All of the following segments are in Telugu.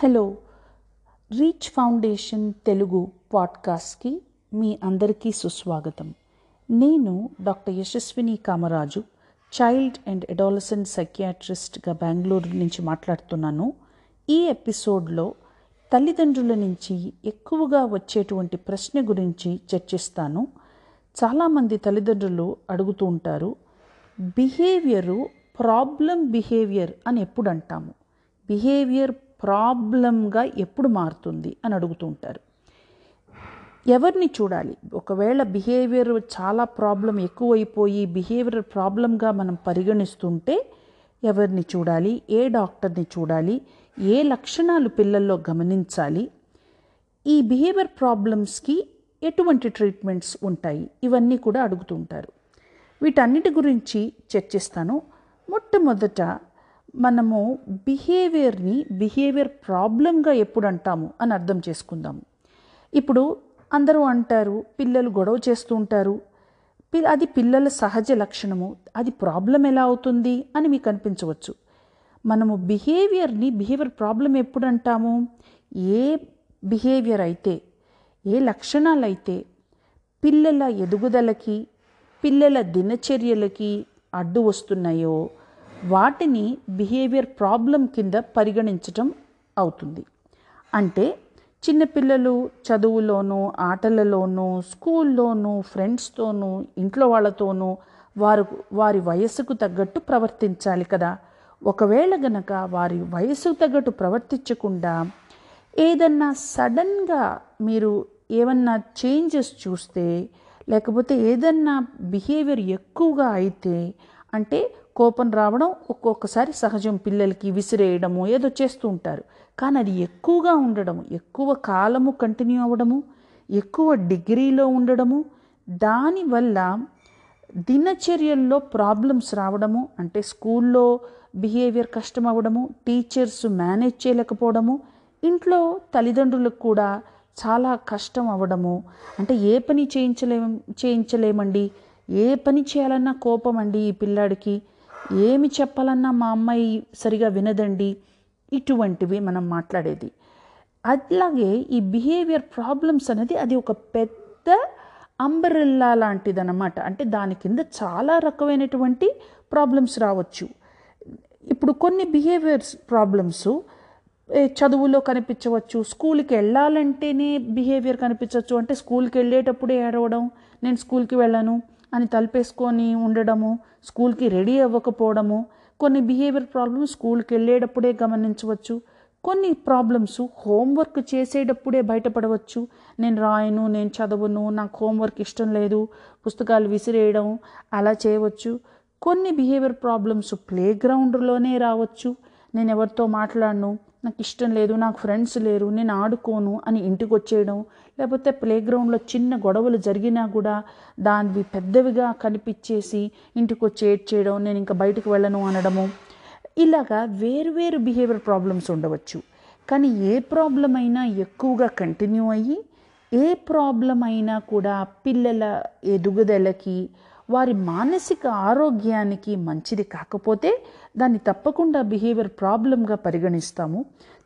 హలో రీచ్ ఫౌండేషన్ తెలుగు పాడ్కాస్ట్కి మీ అందరికీ సుస్వాగతం. నేను doctor Yashaswini Kamaraju child and adolescent సైకియాట్రిస్ట్గా Bengaluru నుంచి మాట్లాడుతున్నాను. ఈ ఎపిసోడ్లో తల్లిదండ్రుల నుంచి ఎక్కువగా వచ్చేటువంటి ప్రశ్న గురించి చర్చిస్తాను. చాలామంది తల్లిదండ్రులు అడుగుతూ ఉంటారు బిహేవియరు ప్రాబ్లం బిహేవియర్ అని ఎప్పుడు అంటాము బిహేవియర్ ప్రాబ్లంగా ఎప్పుడు మారుతుంది అని అడుగుతూ ఉంటారు. ఎవరిని చూడాలి? ఒకవేళ బిహేవియర్ చాలా ప్రాబ్లం ఎక్కువైపోయి బిహేవియర్ ప్రాబ్లంగా మనం పరిగణిస్తుంటే ఎవరిని చూడాలి? ఏ డాక్టర్ని చూడాలి? ఏ లక్షణాలు పిల్లల్లో గమనించాలి? ఈ బిహేవియర్ ప్రాబ్లమ్స్కి ఎటువంటి ట్రీట్మెంట్స్ ఉంటాయి? ఇవన్నీ కూడా అడుగుతుంటారు వీటన్నిటి గురించి చర్చిస్తాను. మొట్టమొదట మనము బిహేవియర్ని బిహేవియర్ ప్రాబ్లంగా ఎప్పుడు అంటాము అని అర్థం చేసుకుందాము ఇప్పుడు అందరూ అంటారు పిల్లలు గొడవ చేస్తూ ఉంటారు. పి- అది పిల్లల సహజ లక్షణము. అది ప్రాబ్లం ఎలా అవుతుంది అని మీకు అనిపించవచ్చు. మనము బిహేవియర్ని బిహేవియర్ ప్రాబ్లం ఎప్పుడు అంటాము ఏ బిహేవియర్ అయితే ఏ లక్షణాలు అయితే పిల్లల ఎదుగుదలకి పిల్లల దినచర్యలకి అడ్డు వస్తున్నాయో వాటిని బిహేవియర్ ప్రాబ్లం కింద పరిగణించటం అవుతుంది. అంటే చిన్నపిల్లలు చదువులోనూ ఆటలలోనూ స్కూల్లోనూ ఫ్రెండ్స్తోనూ ఇంట్లో వాళ్ళతోనూ వారు వారి వయస్సుకు తగ్గట్టు ప్రవర్తించాలి కదా. ఒకవేళ గనక వారి వయస్సుకు తగ్గట్టు ప్రవర్తించకుండా ఏదన్నా సడన్గా మీరు ఏమన్నా చేంజెస్ చూస్తే లేకపోతే ఏదన్నా బిహేవియర్ ఎక్కువగా అయితే అంటే కోపం రావడం ఒక్కొక్కసారి సహజం. పిల్లలకి విసిరేయడము ఏదో చేస్తూ ఉంటారు. కానీ అది ఎక్కువగా ఉండడము ఎక్కువ కాలము కంటిన్యూ అవ్వడము ఎక్కువ డిగ్రీలో ఉండడము దానివల్ల దినచర్యల్లో ప్రాబ్లమ్స్ రావడము అంటే స్కూల్లో బిహేవియర్ కష్టం అవ్వడము టీచర్స్ మేనేజ్ చేయలేకపోవడము ఇంట్లో తల్లిదండ్రులకు కూడా చాలా కష్టం అవ్వడము అంటే ఏ పని చేయించలేం చేయించలేమండి? ఏ పని చేయాలన్నా కోపం అండి ఈ పిల్లాడికి. ఏమి చెప్పాలన్నా మా అమ్మాయి సరిగా వినదండి. ఇటువంటివి మనం మాట్లాడేది. అట్లాగే ఈ బిహేవియర్ ప్రాబ్లమ్స్ అనేది అది ఒక పెద్ద అంబరెల్లా లాంటిదన్నమాట. అంటే దాని కింద చాలా రకమైనటువంటి ప్రాబ్లమ్స్ రావచ్చు. ఇప్పుడు కొన్ని బిహేవియర్స్ ప్రాబ్లమ్స్ చదువులో కనిపించవచ్చు స్కూల్కి వెళ్ళాలంటేనే బిహేవియర్ కనిపించవచ్చు. అంటే స్కూల్కి వెళ్ళేటప్పుడే ఏడవడం నేను స్కూల్కి వెళ్ళను అని తలపేసుకొని ఉండడము స్కూల్కి రెడీ అవ్వకపోవడము కొన్ని బిహేవియర్ ప్రాబ్లమ్స్ స్కూల్కి వెళ్ళేటప్పుడే గమనించవచ్చు కొన్ని ప్రాబ్లమ్స్ హోంవర్క్ చేసేటప్పుడే బయటపడవచ్చు. నేను రాయను నేను చదవను నాకు హోంవర్క్ ఇష్టం లేదు పుస్తకాలు విసిరేయడం అలా చేయవచ్చు. కొన్ని బిహేవియర్ ప్రాబ్లమ్స్ ప్లే గ్రౌండ్లోనే రావచ్చు. నేను ఎవరితో మాట్లాడను నాకు ఇష్టం లేదు నాకు ఫ్రెండ్స్ లేరు నేను ఆడుకోను అని ఇంటికి వచ్చేయడం లేకపోతే ప్లే గ్రౌండ్లో చిన్న గొడవలు జరిగినా కూడా దానివి పెద్దవిగా కనిపించేసి ఇంటికి వచ్చి ఏడ్చేయడం నేను ఇంకా బయటకు వెళ్ళను అనడము. ఇలాగా వేరువేరు బిహేవియర్ ప్రాబ్లమ్స్ ఉండవచ్చు. కానీ ఏ ప్రాబ్లం అయినా ఎక్కువగా కంటిన్యూ అయ్యి ఏ ప్రాబ్లం అయినా కూడా పిల్లల ఎదుగుదలకి వారి మానసిక ఆరోగ్యానికి మంచిది కాకపోతే దాన్ని తప్పకుండా బిహేవియర్ ప్రాబ్లంగా పరిగణిస్తాము.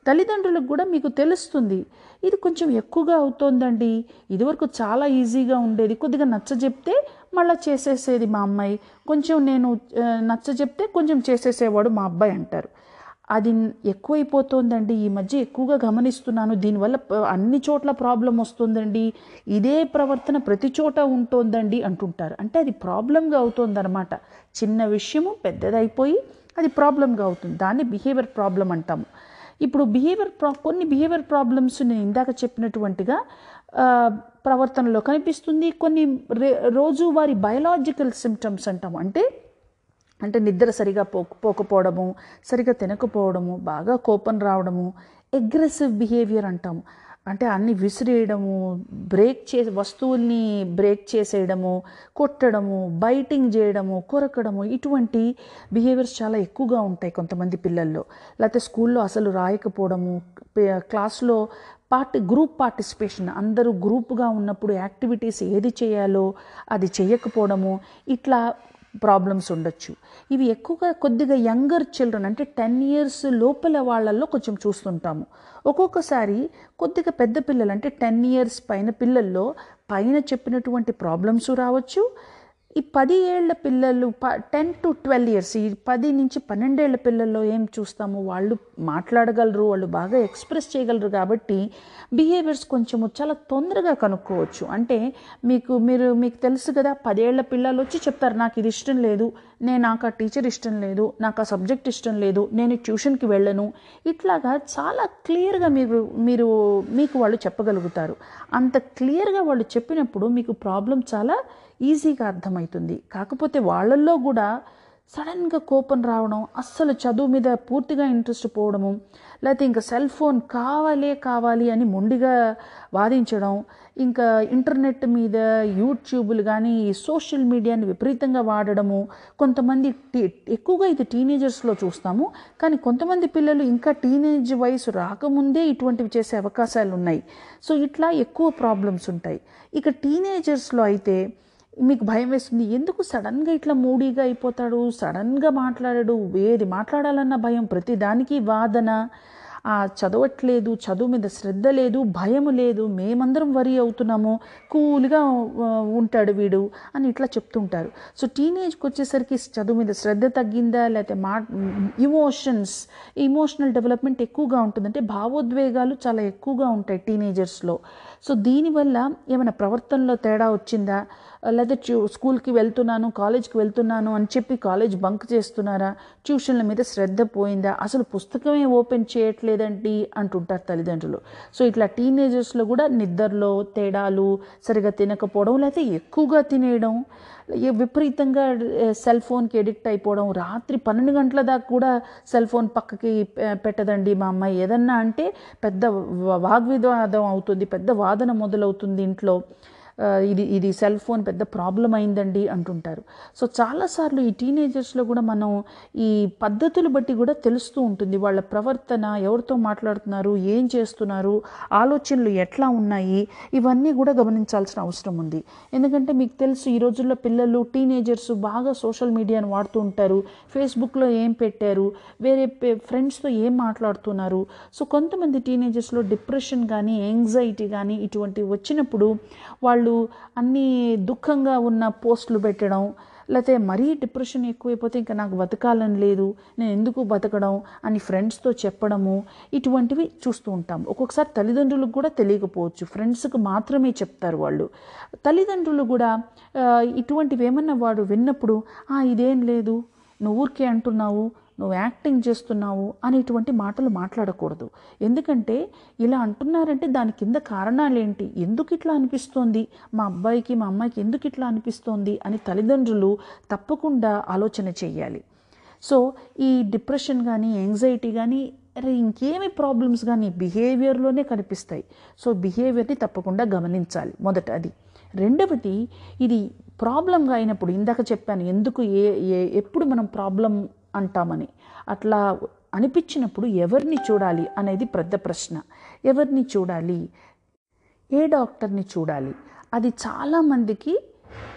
తల్లిదండ్రులకు కూడా మీకు తెలుస్తుంది ఇది కొంచెం ఎక్కువగా అవుతోందండి ఇదివరకు చాలా ఈజీగా ఉండేది కొద్దిగా నచ్చ చెప్తే మళ్ళీ చేసేసేది మా అమ్మాయి కొంచెం నేను ఆ, నచ్చ చెప్తే కొంచెం చేసేసేవాడు మా అబ్బాయి అంటారు. అది ఎక్కువైపోతోందండి. ఈ మధ్య ఎక్కువగా గమనిస్తున్నాను. దీనివల్ల అన్ని చోట్ల ప్రాబ్లం వస్తుందండి. ఇదే ప్రవర్తన ప్రతి చోట ఉంటోందండి అంటుంటారు. అంటే అది ప్రాబ్లంగా అవుతుందన్నమాట. చిన్న విషయము పెద్దదైపోయి అది ప్రాబ్లంగా అవుతుంది. దాన్ని బిహేవియర్ ప్రాబ్లం అంటాము. ఇప్పుడు బిహేవియర్ ప్రా కొన్ని బిహేవియర్ ప్రాబ్లమ్స్ నేను ఇందాక చెప్పినటువంటిగా ప్రవర్తనలో కనిపిస్తుంది. కొన్ని రే బయలాజికల్ సిమ్టమ్స్ అంటాము. అంటే అంటే నిద్ర సరిగా పోక పోకపోవడము సరిగా తినకపోవడము బాగా కోపం రావడము అగ్రెసివ్ బిహేవియర్ అంటాము. అంటే అన్ని విసిరేయడము బ్రేక్ చే వస్తువుల్ని బ్రేక్ చేసేయడము కొట్టడము బైటింగ్ చేయడము కొరకడము ఇటువంటి బిహేవియర్స్ చాలా ఎక్కువగా ఉంటాయి కొంతమంది పిల్లల్లో. లేకపోతే స్కూల్లో అసలు రాయకపోవడము క్లాస్లో పార్టి గ్రూప్ పార్టిసిపేషన్ అందరూ గ్రూప్గా ఉన్నప్పుడు యాక్టివిటీస్ ఏది చేయాలో అది చేయకపోవడము ఇట్లా ప్రాబ్లమ్స్ ఉండొచ్చు. ఇవి ఎక్కువగా కొద్దిగా యంగర్ చిల్డ్రన్ అంటే టెన్ ఇయర్స్ లోపల వాళ్ళల్లో కొంచెం చూస్తుంటాము. ఒక్కొక్కసారి కొద్దిగా పెద్ద పిల్లలు అంటే టెన్ ఇయర్స్ పైన పిల్లల్లో పైన చెప్పినటువంటి ప్రాబ్లమ్స్ రావచ్చు ఈ పది ఏళ్ళ పిల్లలు ప టెన్ టు ట్వెల్వ్ ఇయర్స్ ఈ పది నుంచి పన్నెండేళ్ళ పిల్లల్లో ఏం చూస్తాము వాళ్ళు మాట్లాడగలరు వాళ్ళు బాగా ఎక్స్ప్రెస్ చేయగలరు కాబట్టి బిహేవియర్స్ కొంచెము చాలా తొందరగా కనుక్కోవచ్చు. అంటే మీకు మీరు మీకు తెలుసు కదా పదేళ్ళ పిల్లలు వచ్చి చెప్తారు నాకు ఇది ఇష్టం లేదు నేను నాకు ఆ టీచర్ ఇష్టం లేదు నాకు ఆ సబ్జెక్ట్ ఇష్టం లేదు నేను ట్యూషన్కి వెళ్ళను. ఇట్లాగా చాలా క్లియర్గా మీరు మీరు మీకు వాళ్ళు చెప్పగలుగుతారు. అంత క్లియర్గా వాళ్ళు చెప్పినప్పుడు మీకు ప్రాబ్లం చాలా ఈజీగా అర్థమవుతుంది. కాకపోతే వాళ్ళల్లో కూడా సడన్గా కోపం రావడం అస్సలు చదువు మీద పూర్తిగా ఇంట్రెస్ట్ పోవడము లేకపోతే ఇంకా సెల్ ఫోన్ కావాలే కావాలి అని మొండిగా వాదించడం ఇంకా ఇంటర్నెట్ మీద యూట్యూబ్లు కానీ సోషల్ మీడియాని విపరీతంగా వాడడము కొంతమంది ఎక్కువగా ఇది టీనేజర్స్లో చూస్తాము కానీ కొంతమంది పిల్లలు ఇంకా టీనేజ్ వయసు రాకముందే ఇటువంటివి చేసే అవకాశాలు ఉన్నాయి సో ఇట్లా ఎక్కువ ప్రాబ్లమ్స్ ఉంటాయి. ఇక టీనేజర్స్లో అయితే మీకు భయం వేస్తుంది. ఎందుకు సడన్గా ఇట్లా మూడీగా అయిపోతాడు? సడన్గా మాట్లాడాడు. ఏది మాట్లాడాలన్న భయం? ప్రతిదానికి వాదన. ఆ చదవట్లేదు చదువు మీద శ్రద్ధ లేదు భయం లేదు. మేమందరం వరి అవుతున్నాము. కూల్గా ఉంటాడు వీడు అని ఇట్లా చెప్తుంటారు. సో టీనేజ్కి వచ్చేసరికి చదువు మీద శ్రద్ధ తగ్గిందా? లేకపోతే మా ఇమోషన్స్ ఇమోషనల్ డెవలప్మెంట్ ఎక్కువగా ఉంటుంది. అంటే భావోద్వేగాలు చాలా ఎక్కువగా ఉంటాయి టీనేజర్స్లో. సో దీనివల్ల ఏమైనా ప్రవర్తనలో తేడా వచ్చిందా? లేదా ట్యూ- స్కూల్కి వెళ్తున్నాను కాలేజ్కి వెళ్తున్నాను అని చెప్పి కాలేజ్ బంక్ చేస్తున్నారా? ట్యూషన్ల మీద శ్రద్ధ పోయిందా? అసలు పుస్తకమే ఓపెన్ చేయట్లేదండి అంటుంటారు తల్లిదండ్రులు. సో ఇట్లా టీనేజర్స్లో కూడా నిద్రలో తేడాలు సరిగా తినకపోవడం లేకపోతే ఎక్కువగా తినేయడం విపరీతంగా సెల్ ఫోన్కి ఎడిక్ట్ అయిపోవడం రాత్రి పన్నెండు గంటల దాకా కూడా సెల్ ఫోన్ పక్కకి పెట్టదండి మా అమ్మాయి. ఏదన్నా అంటే పెద్ద వాగ్వివాదం అవుతుంది పెద్ద వాదన మొదలవుతుంది ఇంట్లో. ఇది ఇది సెల్ ఫోన్ పెద్ద ప్రాబ్లం అయిందండి అంటుంటారు. సో చాలాసార్లు ఈ టీనేజర్స్లో కూడా మనం ఈ పద్ధతులు బట్టి కూడా తెలుస్తూ ఉంటుంది. వాళ్ళ ప్రవర్తన ఎవరితో మాట్లాడుతున్నారు ఏం చేస్తున్నారు ఆలోచనలు ఎట్లా ఉన్నాయి ఇవన్నీ కూడా గమనించాల్సిన అవసరం ఉంది. ఎందుకంటే మీకు తెలుసు ఈ రోజుల్లో పిల్లలు టీనేజర్స్ బాగా సోషల్ మీడియాను వాడుతూ ఉంటారు. ఫేస్బుక్లో ఏం పెట్టారు వేరే ఫ్రెండ్స్తో ఏం మాట్లాడుతున్నారు. సో కొంతమంది టీనేజర్స్లో డిప్రెషన్ కానీ యాంగ్జైటీ కానీ ఇటువంటివి వచ్చినప్పుడు వాళ్ళు అన్నీ దుఃఖంగా ఉన్న పోస్టులు పెట్టడం లేకపోతే మరీ డిప్రెషన్ ఎక్కువైపోతే ఇంకా నాకు బతకాలని లేదు నేను ఎందుకు బతకడం అని ఫ్రెండ్స్తో చెప్పడము ఇటువంటివి చూస్తూ ఉంటాం. ఒక్కొక్కసారి తల్లిదండ్రులకు కూడా తెలియకపోవచ్చు. ఫ్రెండ్స్కి మాత్రమే చెప్తారు వాళ్ళు. తల్లిదండ్రులు కూడా ఇటువంటివి ఏమన్నా వాడు విన్నప్పుడు ఇదేం లేదు నువ్వు ఊరికే అంటున్నావు నువ్వు యాక్టింగ్ చేస్తున్నావు అనేటువంటి మాటలు మాట్లాడకూడదు. ఎందుకంటే ఇలా అంటున్నారంటే దాని కింద కారణాలు ఏంటి ఎందుకు ఇట్లా అనిపిస్తోంది? మా అబ్బాయికి మా అమ్మాయికి ఎందుకు ఇట్లా అనిపిస్తోంది? అని తల్లిదండ్రులు తప్పకుండా ఆలోచన చేయాలి. సో ఈ డిప్రెషన్ కానీ యాంగ్జైటీ కానీ అరే ఇంకేమి ప్రాబ్లమ్స్ కానీ బిహేవియర్లోనే కనిపిస్తాయి. సో బిహేవియర్ని తప్పకుండా గమనించాలి మొదట అది రెండవది ఇది ప్రాబ్లంగా అయినప్పుడు ఇందాక చెప్పాను ఎందుకు ఏ ఏ ఎప్పుడు మనం ప్రాబ్లం అంటామని. అట్లా అనిపించినప్పుడు ఎవరిని చూడాలి అనేది పెద్ద ప్రశ్న. ఎవరిని చూడాలి? ఏ డాక్టర్ని చూడాలి? అది చాలామందికి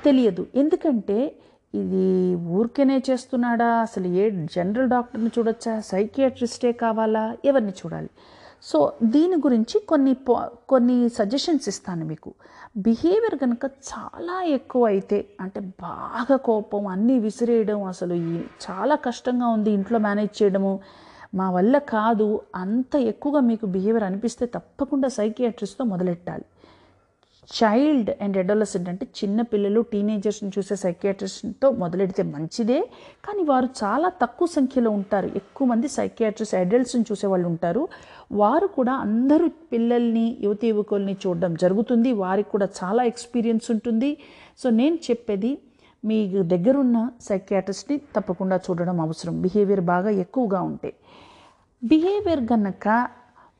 తెలియదు. ఎందుకంటే ఇది ఊరికేనే చేస్తున్నాడా? అసలు ఏ జనరల్ డాక్టర్ని చూడొచ్చా? సైకియాట్రిస్టే కావాలా? ఎవరిని చూడాలి? సో దీని గురించి కొన్ని కొన్ని సజెషన్స్ ఇస్తాను మీకు. బిహేవియర్ కనుక చాలా ఎక్కువ అయితే అంటే బాగా కోపం అన్నీ విసిరేయడం అసలు చాలా కష్టంగా ఉంది ఇంట్లో మేనేజ్ చేయడము మా వల్ల కాదు అంత ఎక్కువగా మీకు బిహేవియర్ అనిపిస్తే తప్పకుండా సైకియాట్రిస్ట్తో మొదలెట్టాలి. చైల్డ్ అండ్ అడోలసెంట్ అంటే చిన్న పిల్లలు టీనేజర్స్ని చూసే సైకియాట్రిస్ట్తో మొదలెడితే మంచిదే. కానీ వారు చాలా తక్కువ సంఖ్యలో ఉంటారు. ఎక్కువ మంది సైకియాట్రిస్ట్ అడల్ట్స్ని చూసే వాళ్ళు ఉంటారు. వారు కూడా అందరూ పిల్లల్ని యువతి యువకుల్ని చూడడం జరుగుతుంది. వారికి కూడా చాలా ఎక్స్పీరియన్స్ ఉంటుంది. సో నేను చెప్పేది మీ దగ్గరున్న సైకియాట్రిస్ట్ని తప్పకుండా చూడడం అవసరం. బిహేవియర్ బాగా ఎక్కువగా ఉంటే. బిహేవియర్ కనుక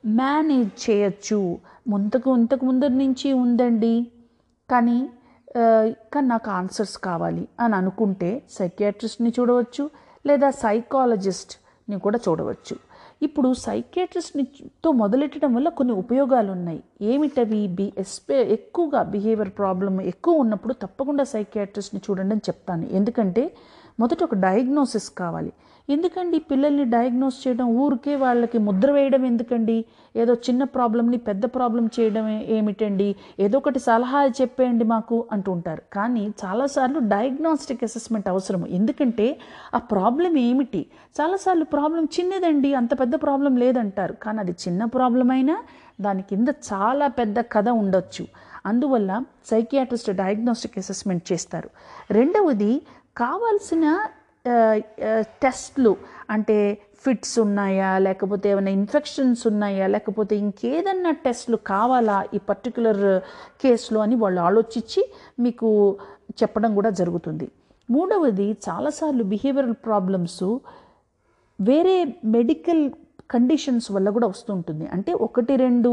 మేనేజ్ చేయొచ్చు. ముందుకు ఇంతకు ముందర నుంచి ఉందండి. కానీ ఇంకా కానీ నాకు ఆన్సర్స్ కావాలి అని అనుకుంటే సైకియాట్రిస్ట్ని చూడవచ్చు లేదా సైకాలజిస్ట్ని కూడా చూడవచ్చు. ఇప్పుడు సైకియాట్రిస్ట్తో మొదలెట్టడం వల్ల కొన్ని ఉపయోగాలు ఉన్నాయి ఏమిటవి? బి ఎస్పే ఎక్కువగా బిహేవియర్ ప్రాబ్లం ఎక్కువ ఉన్నప్పుడు తప్పకుండా సైకియాట్రిస్ట్ని చూడండి అని చెప్తాను. ఎందుకంటే మొదట ఒక డయాగ్నోసిస్ కావాలి. ఎందుకండి పిల్లల్ని డయాగ్నోస్ చేయడం? ఊరికే వాళ్ళకి ముద్ర వేయడం ఎందుకండి? ఏదో చిన్న ప్రాబ్లమ్ని పెద్ద ప్రాబ్లం చేయడం ఏమిటండి? ఏదో ఒకటి సలహా చెప్పేయండి మాకు అంటూ ఉంటారు కానీ చాలాసార్లు డయాగ్నోస్టిక్ అసెస్మెంట్ అవసరం. ఎందుకంటే ఆ ప్రాబ్లం ఏమిటి? చాలాసార్లు ప్రాబ్లం చిన్నదండి అంత పెద్ద ప్రాబ్లం లేదంటారు. కానీ అది చిన్న ప్రాబ్లం అయినా దాని కింద చాలా పెద్ద కథ ఉండొచ్చు. అందువల్ల సైకియాట్రిస్ట్ డయాగ్నోస్టిక్ అసెస్మెంట్ చేస్తారు. రెండవది కావాల్సిన టెస్ట్లు అంటే ఫిట్స్ ఉన్నాయా లేకపోతే ఏమైనా ఇన్ఫెక్షన్స్ ఉన్నాయా లేకపోతే ఇంకేదన్నా టెస్ట్లు కావాలా ఈ పర్టికులర్ కేసులో అని వాళ్ళు ఆలోచించి మీకు చెప్పడం కూడా జరుగుతుంది. మూడవది చాలాసార్లు బిహేవియరల్ ప్రాబ్లమ్స్ వేరే మెడికల్ కండిషన్స్ వల్ల కూడా వస్తుంటుంది అంటే ఒకటి రెండు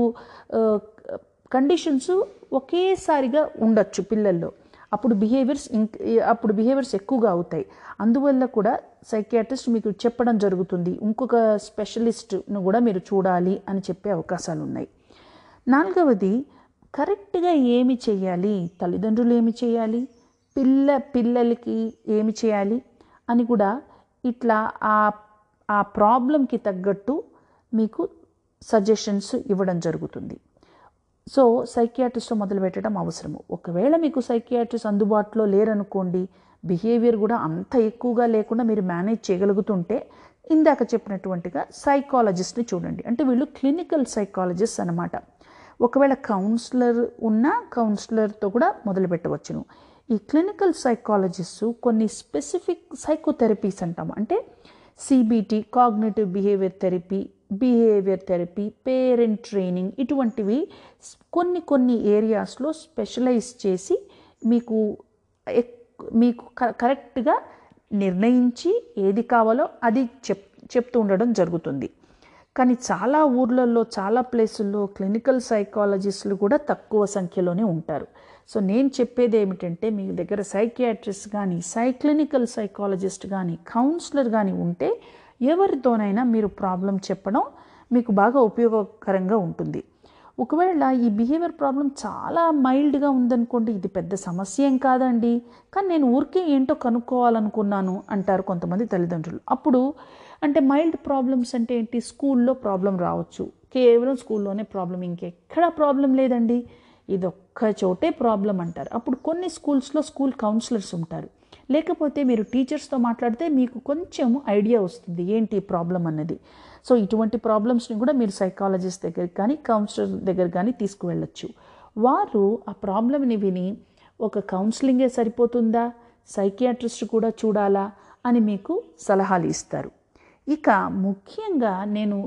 కండిషన్స్ ఒకేసారిగా ఉండొచ్చు పిల్లల్లో. అప్పుడు బిహేవియర్స్ ఇంక అప్పుడు బిహేవియర్స్ ఎక్కువగా అవుతాయి. అందువల్ల కూడా సైకియాట్రిస్ట్ మీకు చెప్పడం జరుగుతుంది. ఇంకొక స్పెషలిస్ట్ను కూడా మీరు చూడాలి అని చెప్పే అవకాశాలు ఉన్నాయి నాలుగవది కరెక్ట్గా ఏమి చేయాలి? తల్లిదండ్రులు ఏమి చేయాలి? పిల్ల పిల్లలకి ఏమి చేయాలి? అని కూడా ఇట్లా ఆ ఆ ప్రాబ్లంకి తగ్గట్టు మీకు సజెషన్స్ ఇవ్వడం జరుగుతుంది. సో సైకియాట్రిస్ట్తో మొదలు పెట్టడం అవసరము. ఒకవేళ మీకు సైకియాట్రిస్ట్ అందుబాటులో లేరనుకోండి బిహేవియర్ కూడా అంత ఎక్కువగా లేకుండా మీరు మేనేజ్ చేయగలుగుతుంటే ఇందాక చెప్పినటువంటిగా సైకాలజిస్ట్ని చూడండి. అంటే వీళ్ళు క్లినికల్ సైకాలజిస్ట్ అనమాట ఒకవేళ కౌన్సిలర్ ఉన్న కౌన్సిలర్తో కూడా మొదలు పెట్టవచ్చును. ఈ క్లినికల్ సైకాలజిస్ట్ కొన్ని స్పెసిఫిక్ సైకోథెరపీస్ అంటాం అంటే CBT cognitive behaviour therapy behaviour therapy parent training ఇటువంటివి కొన్ని కొన్ని ఏరియాస్లో స్పెషలైజ్ చేసి మీకు మీకు కరెక్ట్గా నిర్ణయించి ఏది కావాలో అది చెప్ చెప్తూ ఉండడం జరుగుతుంది. కానీ చాలా ఊర్లలో చాలా ప్లేసుల్లో క్లినికల్ సైకాలజిస్టులు కూడా తక్కువ సంఖ్యలోనే ఉంటారు. సో నేను చెప్పేది ఏమిటంటే మీ దగ్గర సైకియాట్రిస్ట్ కానీ సైక్లినికల్ సైకాలజిస్ట్ కానీ కౌన్సిలర్ కానీ ఉంటే ఎవరితోనైనా మీరు ప్రాబ్లం చెప్పడం మీకు బాగా ఉపయోగకరంగా ఉంటుంది. ఒకవేళ ఈ బిహేవియర్ ప్రాబ్లం చాలా మైల్డ్గా ఉందనుకోండి ఇది పెద్ద సమస్య ఏం కాదండి. కానీ నేను ఊరికే ఏంటో కనుక్కోవాలనుకున్నాను అంటారు కొంతమంది తల్లిదండ్రులు. అప్పుడు అంటే మైల్డ్ ప్రాబ్లమ్స్ అంటే ఏంటి? స్కూల్లో ప్రాబ్లం రావచ్చు. కేవలం స్కూల్లోనే ప్రాబ్లం ఇంకెక్కడా ప్రాబ్లం లేదండి. ఇది ఒక్క చోటే ప్రాబ్లం అంటారు. అప్పుడు కొన్ని స్కూల్స్లో స్కూల్ కౌన్సిలర్స్ ఉంటారు. లేకపోతే మీరు టీచర్స్తో మాట్లాడితే మీకు కొంచెం ఐడియా వస్తుంది ఏంటి ప్రాబ్లం అన్నది. సో ఇటువంటి ప్రాబ్లమ్స్ని కూడా మీరు సైకాలజిస్ట్ దగ్గర కానీ కౌన్సిలర్ దగ్గర కానీ తీసుకువెళ్ళచ్చు. వారు ఆ ప్రాబ్లమ్ని విని ఒక కౌన్సిలింగే సరిపోతుందా సైకియాట్రిస్ట్ కూడా చూడాలా అని మీకు సలహాలు ఇస్తారు. ఇక ముఖ్యంగా నేను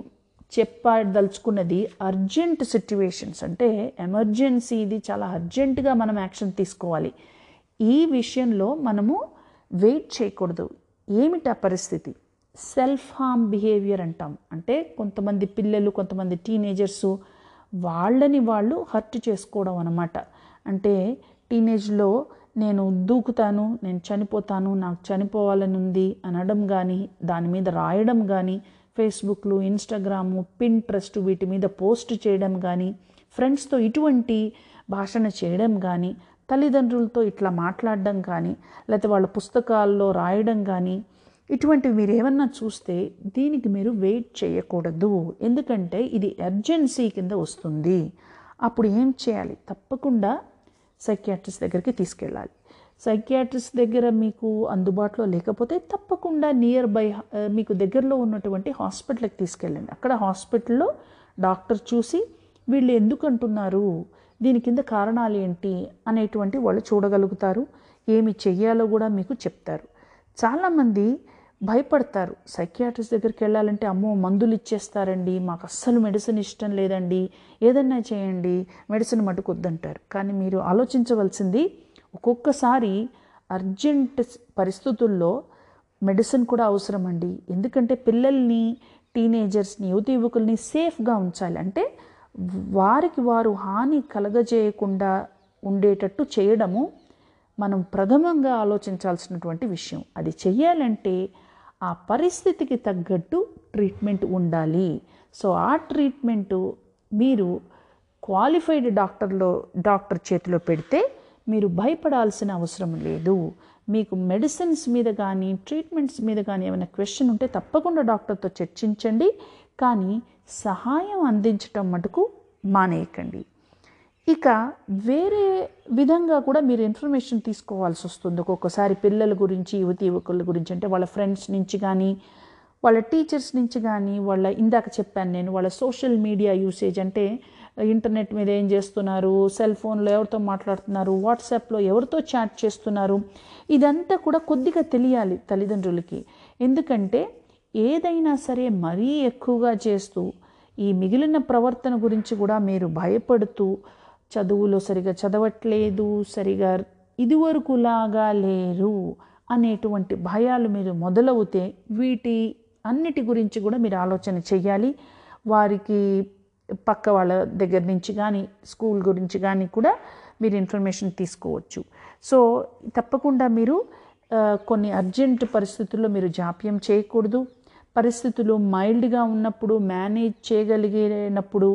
చెప్పదలుచుకున్నది అర్జెంట్ సిట్యువేషన్స్ అంటే ఎమర్జెన్సీ ఇది చాలా అర్జెంటుగా మనం యాక్షన్ తీసుకోవాలి. ఈ విషయంలో మనము వెయిట్ చేయకూడదు. ఏమిటి ఆ పరిస్థితి? సెల్ఫ్ హామ్ బిహేవియర్ అంటాం. అంటే కొంతమంది పిల్లలు కొంతమంది టీనేజర్స్ వాళ్ళని వాళ్ళు హర్ట్ చేసుకోవడం అనమాట అంటే టీనేజ్లో నేను దూకుతాను నేను చనిపోతాను నాకు చనిపోవాలని ఉంది అనడం కానీ దాని మీద రాయడం కానీ ఫేస్బుక్లు ఇన్స్టాగ్రాము పింట్రెస్ట్ వీటి మీద పోస్ట్ చేయడం కానీ ఫ్రెండ్స్తో ఇటువంటి భాషణ చేయడం కానీ తల్లిదండ్రులతో ఇట్లా మాట్లాడడం కానీ లేకపోతే వాళ్ళ పుస్తకాల్లో రాయడం కానీ ఇటువంటివి మీరు ఏమన్నా చూస్తే దీనికి మీరు వెయిట్ చేయకూడదు. ఎందుకంటే ఇది ఎర్జెన్సీ కింద వస్తుంది. అప్పుడు ఏం చేయాలి? తప్పకుండా సైకియాట్రిస్ట్ దగ్గరికి తీసుకెళ్ళాలి. సైకియాట్రిస్ట్ దగ్గర మీకు అందుబాటులో లేకపోతే తప్పకుండా నియర్ బై మీకు దగ్గరలో ఉన్నటువంటి హాస్పిటల్కి తీసుకెళ్ళండి. అక్కడ హాస్పిటల్లో డాక్టర్ చూసి వీళ్ళు ఎందుకు అంటున్నారు? దీని కింద కారణాలు ఏంటి అనేటువంటి వాళ్ళు చూడగలుగుతారు. ఏమి చెయ్యాలో కూడా మీకు చెప్తారు. చాలామంది భయపడతారు. సైకియాట్రిస్ట్ దగ్గరికి వెళ్ళాలంటే అమ్మో మందులు ఇచ్చేస్తారండి మాకు అస్సలు మెడిసిన్ ఇష్టం లేదండి ఏదన్నా చేయండి మెడిసిన్ మటుకొద్దంటారు కానీ మీరు ఆలోచించవలసింది ఒక్కొక్కసారి అర్జెంట్ పరిస్థితుల్లో మెడిసిన్ కూడా అవసరం అండి ఎందుకంటే పిల్లల్ని టీనేజర్స్ని యువతి యువకుల్ని సేఫ్గా ఉంచాలి. అంటే వారికి వారు హాని కలగజేయకుండా ఉండేటట్టు చేయడము మనం ప్రథమంగా ఆలోచించాల్సినటువంటి విషయం. అది చెయ్యాలంటే ఆ పరిస్థితికి తగ్గట్టు ట్రీట్మెంట్ ఉండాలి. సో ఆ ట్రీట్మెంటు మీరు క్వాలిఫైడ్ డాక్టర్లో డాక్టర్ చేతిలో పెడితే మీరు భయపడాల్సిన అవసరం లేదు. మీకు మెడిసిన్స్ మీద కానీ ట్రీట్మెంట్స్ మీద కానీ ఏమైనా క్వశ్చన్ ఉంటే తప్పకుండా డాక్టర్తో చర్చించండి. కానీ సహాయం అందించటం మటుకు మానేయకండి. ఇక వేరే విధంగా కూడా మీరు ఇన్ఫర్మేషన్ తీసుకోవాల్సి వస్తుంది. ఒక్కొక్కసారి పిల్లల గురించి యువతి యువకుల గురించి అంటే వాళ్ళ ఫ్రెండ్స్ నుంచి కానీ వాళ్ళ టీచర్స్ నుంచి కానీ వాళ్ళ ఇందాక చెప్పాను నేను వాళ్ళ సోషల్ మీడియా యూసేజ్ అంటే ఇంటర్నెట్ మీద ఏం చేస్తున్నారు సెల్ ఫోన్లో ఎవరితో మాట్లాడుతున్నారు వాట్సాప్లో ఎవరితో చాట్ చేస్తున్నారు ఇదంతా కూడా కొద్దిగా తెలియాలి తల్లిదండ్రులకి. ఎందుకంటే ఏదైనా సరే మరీ ఎక్కువగా చేస్తూ ఈ మిగిలిన ప్రవర్తన గురించి కూడా మీరు భయపడుతూ చదువులో సరిగా చదవట్లేదు సరిగా ఇదివరకులాగా లేరు అనేటువంటి భయాలు మీరు మొదలవుతే వీటి అన్నిటి గురించి కూడా మీరు ఆలోచన చేయాలి వారికి పక్క వాళ్ళ దగ్గర నుంచి కానీ స్కూల్ గురించి కానీ కూడా మీరు ఇన్ఫర్మేషన్ తీసుకోవచ్చు. సో తప్పకుండా మీరు కొన్ని అర్జెంట్ పరిస్థితుల్లో మీరు జాప్యం చేయకూడదు. పరిస్థితులు మైల్డ్గా ఉన్నప్పుడు మేనేజ్ చేయగలిగినప్పుడు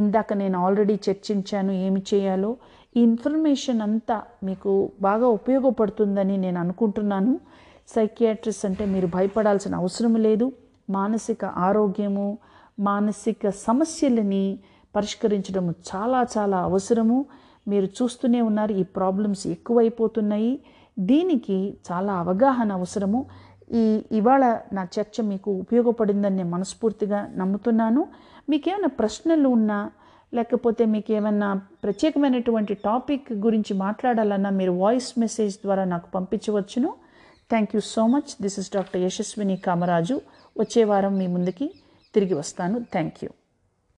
ఇందాక నేను ఆల్రెడీ చర్చించాను ఏమి చేయాలో. ఈ ఇన్ఫర్మేషన్ అంతా మీకు బాగా ఉపయోగపడుతుందని నేను అనుకుంటున్నాను. సైకియాట్రిస్ట్ అంటే మీరు భయపడాల్సిన అవసరం లేదు. మానసిక ఆరోగ్యము మానసిక సమస్యలని పరిష్కరించడం చాలా చాలా అవసరము. మీరు చూస్తూనే ఉన్నారు ఈ ప్రాబ్లమ్స్ ఎక్కువైపోతున్నాయి. దీనికి చాలా అవగాహన అవసరము. ఈ ఇవాళ నా చర్చ మీకు ఉపయోగపడిందని నేను మనస్ఫూర్తిగా నమ్ముతున్నాను. మీకేమైనా ప్రశ్నలు ఉన్నా లేకపోతే మీకు ఏమైనా ప్రత్యేకమైనటువంటి టాపిక్ గురించి మాట్లాడాలన్నా మీరు వాయిస్ మెసేజ్ ద్వారా నాకు పంపించవచ్చును. Thank you so much this is doctor Yashaswini Kamaraju వచ్చే వారం మీ ముందుకి తిరిగి వస్తాను. Thank you